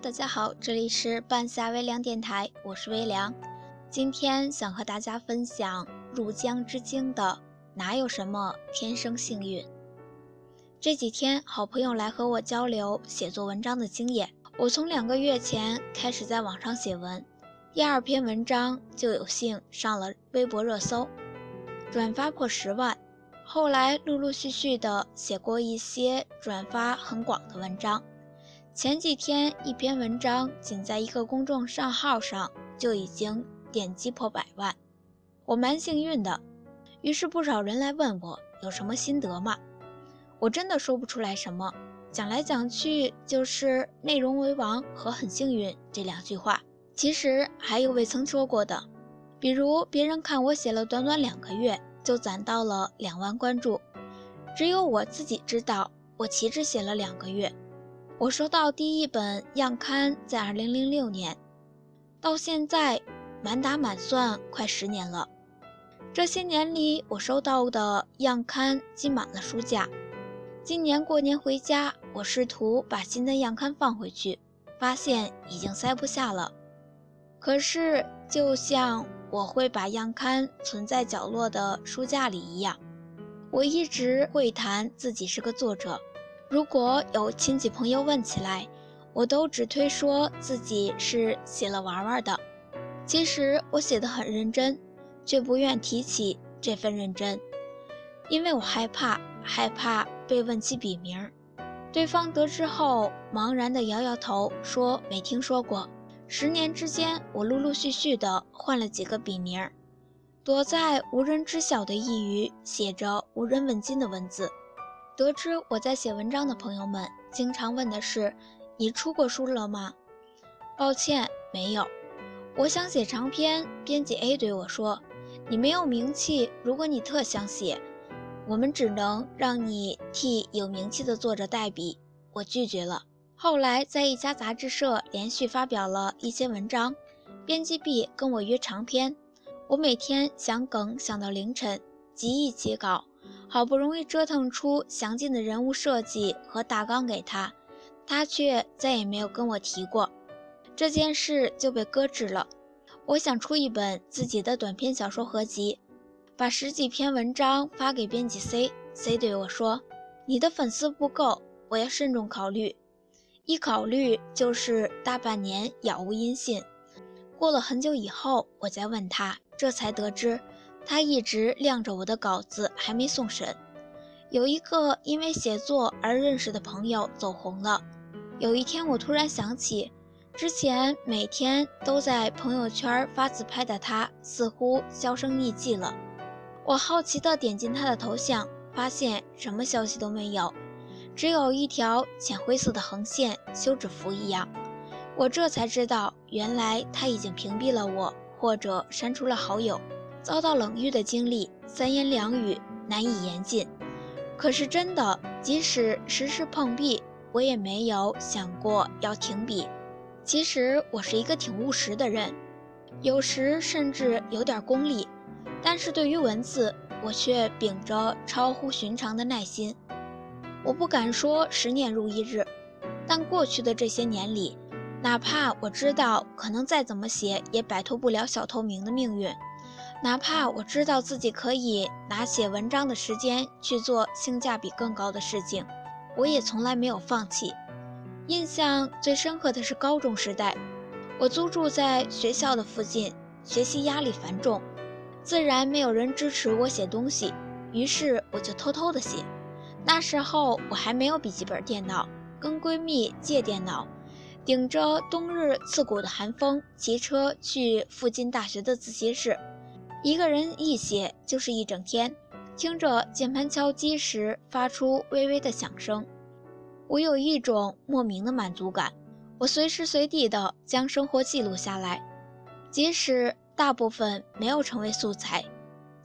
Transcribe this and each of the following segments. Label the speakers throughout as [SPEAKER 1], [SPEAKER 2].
[SPEAKER 1] 大家好，这里是半夏微凉电台，我是微凉。今天想和大家分享入江之鲸的哪有什么天生幸运。这几天好朋友来和我交流写作文章的经验，我从两个月前开始在网上写文，第二篇文章就有幸上了微博热搜，转发破十万。后来陆陆续续的写过一些转发很广的文章。前几天，一篇文章仅在一个公众账号上就已经点击破百万，我蛮幸运的。于是不少人来问我有什么心得吗？我真的说不出来什么，讲来讲去就是“内容为王”和“很幸运”这两句话。其实还有未曾说过的，比如别人看我写了短短两个月就攒到了两万关注，只有我自己知道我岂止写了两个月。我收到第一本样刊在二零零六年，到现在满打满算快十年了。这些年里，我收到的样刊积满了书架。今年过年回家，我试图把新的样刊放回去，发现已经塞不下了。可是，就像我会把样刊存在角落的书架里一样，我一直会谈自己是个作者。如果有亲戚朋友问起来，我都只推说自己是写了玩玩的。其实我写的很认真，却不愿提起这份认真，因为我害怕，害怕被问起笔名。对方得知后，茫然地摇摇头，说没听说过。十年之间，我陆陆续续的换了几个笔名，躲在无人知晓的一隅，写着无人问津的文字。得知我在写文章的朋友们经常问的是：“你出过书了吗？”抱歉，没有。我想写长篇，编辑 A 对我说：“你没有名气，如果你特想写，我们只能让你替有名气的作者代笔。”我拒绝了。后来在一家杂志社连续发表了一些文章，编辑 B 跟我约长篇，我每天想梗想到凌晨，极易起稿。好不容易折腾出详尽的人物设计和大纲给他，他却再也没有跟我提过这件事，就被搁置了。我想出一本自己的短篇小说合集，把十几篇文章发给编辑 C，C 对我说：“你的粉丝不够，我要慎重考虑。”一考虑就是大半年杳无音信。过了很久以后，我再问他，这才得知。他一直晾着我的稿子，还没送审。有一个因为写作而认识的朋友走红了。有一天，我突然想起，之前每天都在朋友圈发自拍的他，似乎销声匿迹了。我好奇地点进他的头像，发现什么消息都没有，只有一条浅灰色的横线，休止符一样。我这才知道，原来他已经屏蔽了我，或者删除了好友。遭到冷遇的经历，三言两语难以言尽。可是真的，即使时时碰壁，我也没有想过要停笔。其实我是一个挺务实的人，有时甚至有点功利，但是对于文字，我却秉着超乎寻常的耐心。我不敢说十年如一日，但过去的这些年里，哪怕我知道可能再怎么写也摆脱不了小透明的命运。哪怕我知道自己可以拿写文章的时间去做性价比更高的事情，我也从来没有放弃。印象最深刻的是高中时代，我租住在学校的附近，学习压力繁重，自然没有人支持我写东西，于是我就偷偷的写。那时候我还没有笔记本电脑，跟闺蜜借电脑，顶着冬日刺骨的寒风，骑车去附近大学的自习室。一个人一写就是一整天，听着键盘敲击时发出微微的响声，我有一种莫名的满足感。我随时随地的将生活记录下来，即使大部分没有成为素材。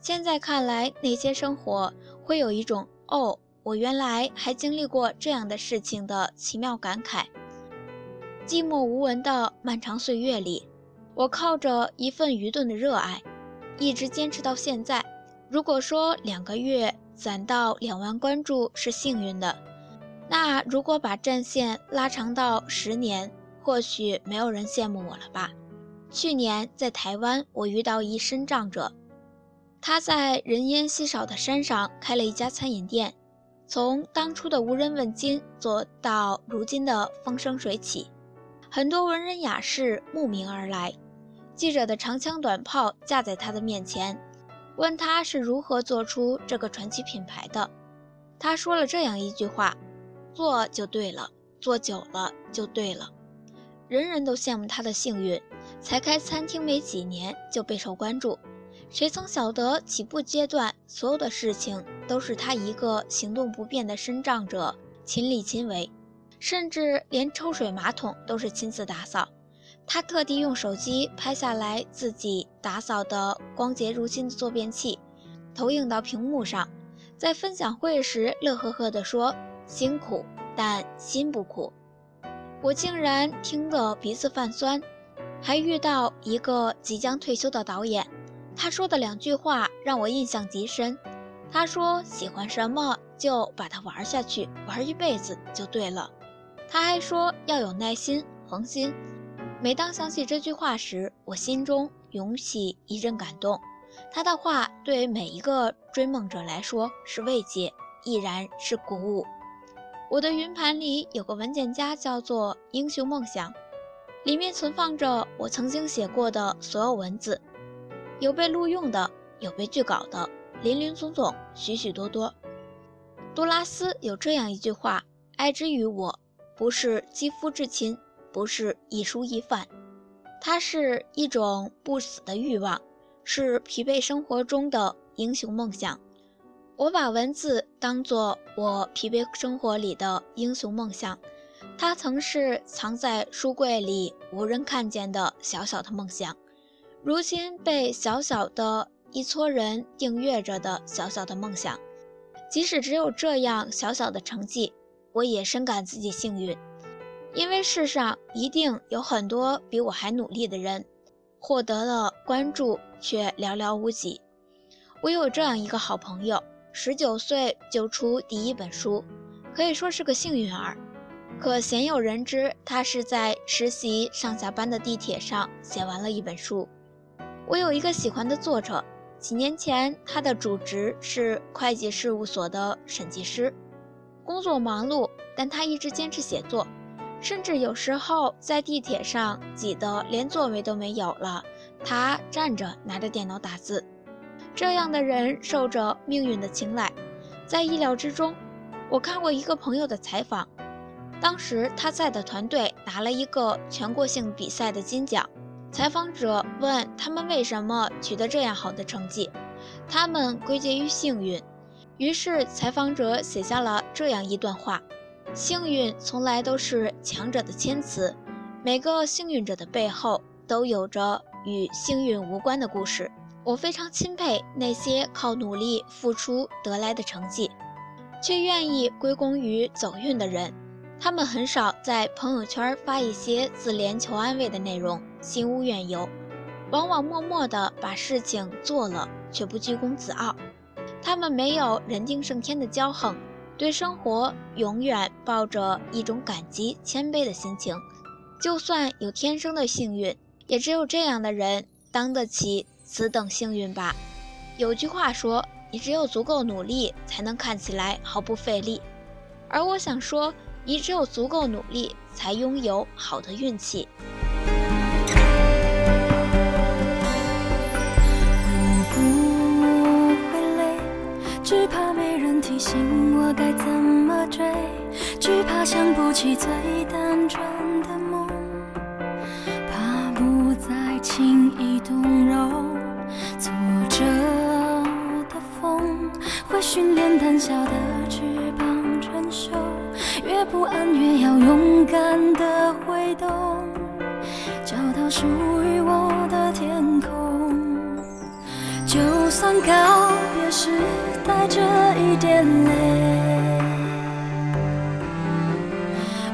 [SPEAKER 1] 现在看来，那些生活会有一种“哦，我原来还经历过这样的事情”的奇妙感慨。寂寞无闻的漫长岁月里，我靠着一份愚钝的热爱。一直坚持到现在。如果说两个月攒到两万关注是幸运的，那如果把战线拉长到十年，或许没有人羡慕我了吧？去年在台湾，我遇到一身障者，他在人烟稀少的山上开了一家餐饮店，从当初的无人问津做到如今的风生水起，很多文人雅士慕名而来。记者的长枪短炮架在他的面前，问他是如何做出这个传奇品牌的。他说了这样一句话：“做就对了，做久了就对了。”人人都羡慕他的幸运，才开餐厅没几年就备受关注。谁曾晓得起步阶段所有的事情都是他一个行动不便的身障者亲力亲为，甚至连抽水马桶都是亲自打扫。他特地用手机拍下来自己打扫的光洁如新的坐便器，投影到屏幕上，在分享会时乐呵呵地说：“辛苦，但心不苦。”我竟然听得鼻子泛酸。还遇到一个即将退休的导演，他说的两句话让我印象极深。他说：“喜欢什么就把它玩下去，玩一辈子就对了。”他还说要有耐心、恒心。每当想起这句话时，我心中涌起一阵感动。他的话对每一个追梦者来说是慰藉，亦然是鼓舞。我的云盘里有个文件夹，叫做“英雄梦想”，里面存放着我曾经写过的所有文字，有被录用的，有被拒稿的，林林总总，许许多多。杜拉斯有这样一句话：“爱之于我，不是肌肤之亲。”不是一蔬一饭，它是一种不死的欲望，是疲惫生活中的英雄梦想。我把文字当作我疲惫生活里的英雄梦想，它曾是藏在书柜里无人看见的小小的梦想，如今被小小的一撮人订阅着的小小的梦想。即使只有这样小小的成绩，我也深感自己幸运。因为世上一定有很多比我还努力的人，获得了关注却寥寥无几。我有这样一个好朋友，十九岁就出第一本书，可以说是个幸运儿。可鲜有人知，他是在实习上下班的地铁上写完了一本书。我有一个喜欢的作者，几年前他的主职是会计事务所的审计师，工作忙碌，但他一直坚持写作。甚至有时候在地铁上挤得连座位都没有了，他站着拿着电脑打字。这样的人受着命运的青睐，在意料之中。我看过一个朋友的采访，当时他在的团队拿了一个全国性比赛的金奖。采访者问他们为什么取得这样好的成绩，他们归结于幸运。于是采访者写下了这样一段话。幸运从来都是强者的谦词，每个幸运者的背后都有着与幸运无关的故事。我非常钦佩那些靠努力付出得来的成绩，却愿意归功于走运的人。他们很少在朋友圈发一些自怜求安慰的内容，心无怨尤，往往默默地把事情做了，却不居功自傲。他们没有人定胜天的骄横。对生活永远抱着一种感激、谦卑的心情，就算有天生的幸运，也只有这样的人当得起此等幸运吧。有句话说：“你只有足够努力，才能看起来毫不费力。”而我想说，你只有足够努力，才拥有好的运气。
[SPEAKER 2] 只怕没人提醒我该怎么追，只怕想不起最单纯的梦，怕不再轻易动容。挫折的风会训练胆小的翅膀承受，越不安越要勇敢的挥动，找到属于我的天空。就算告别时。带着一点泪，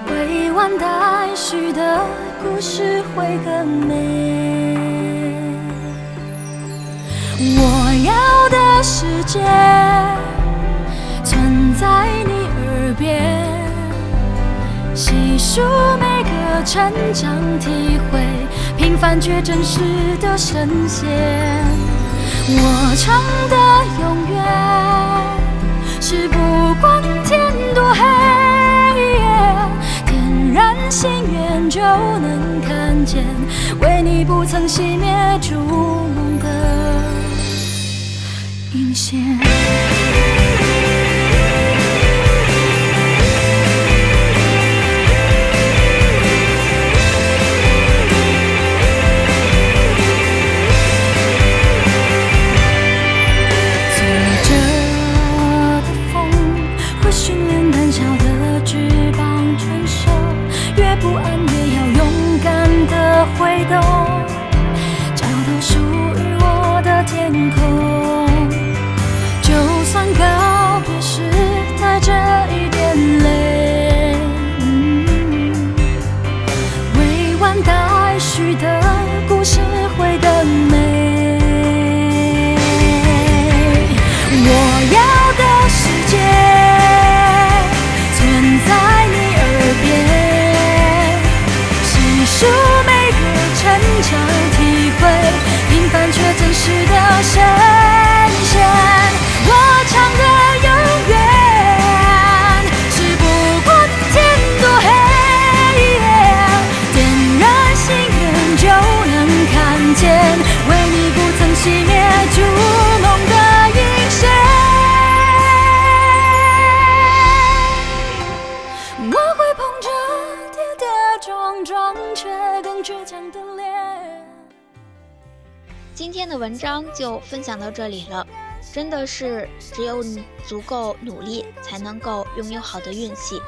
[SPEAKER 2] 未完待续的故事会更美。我要的世界，存在你耳边，数每个成长体会，平凡却真实的神仙。我唱的永远，是不管天多黑，点燃心愿就能看见，为你不曾熄灭烛梦的引线。
[SPEAKER 1] 今天的文章就分享到这里了。真的是只有你足够努力，才能够拥有好的运气。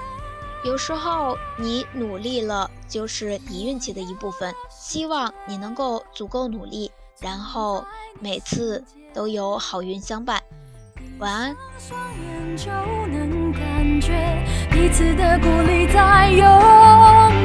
[SPEAKER 1] 有时候你努力了，就是你运气的一部分。希望你能够足够努力，然后每次都有好运相伴。晚安。
[SPEAKER 2] 双眼就能感觉彼此的鼓励在涌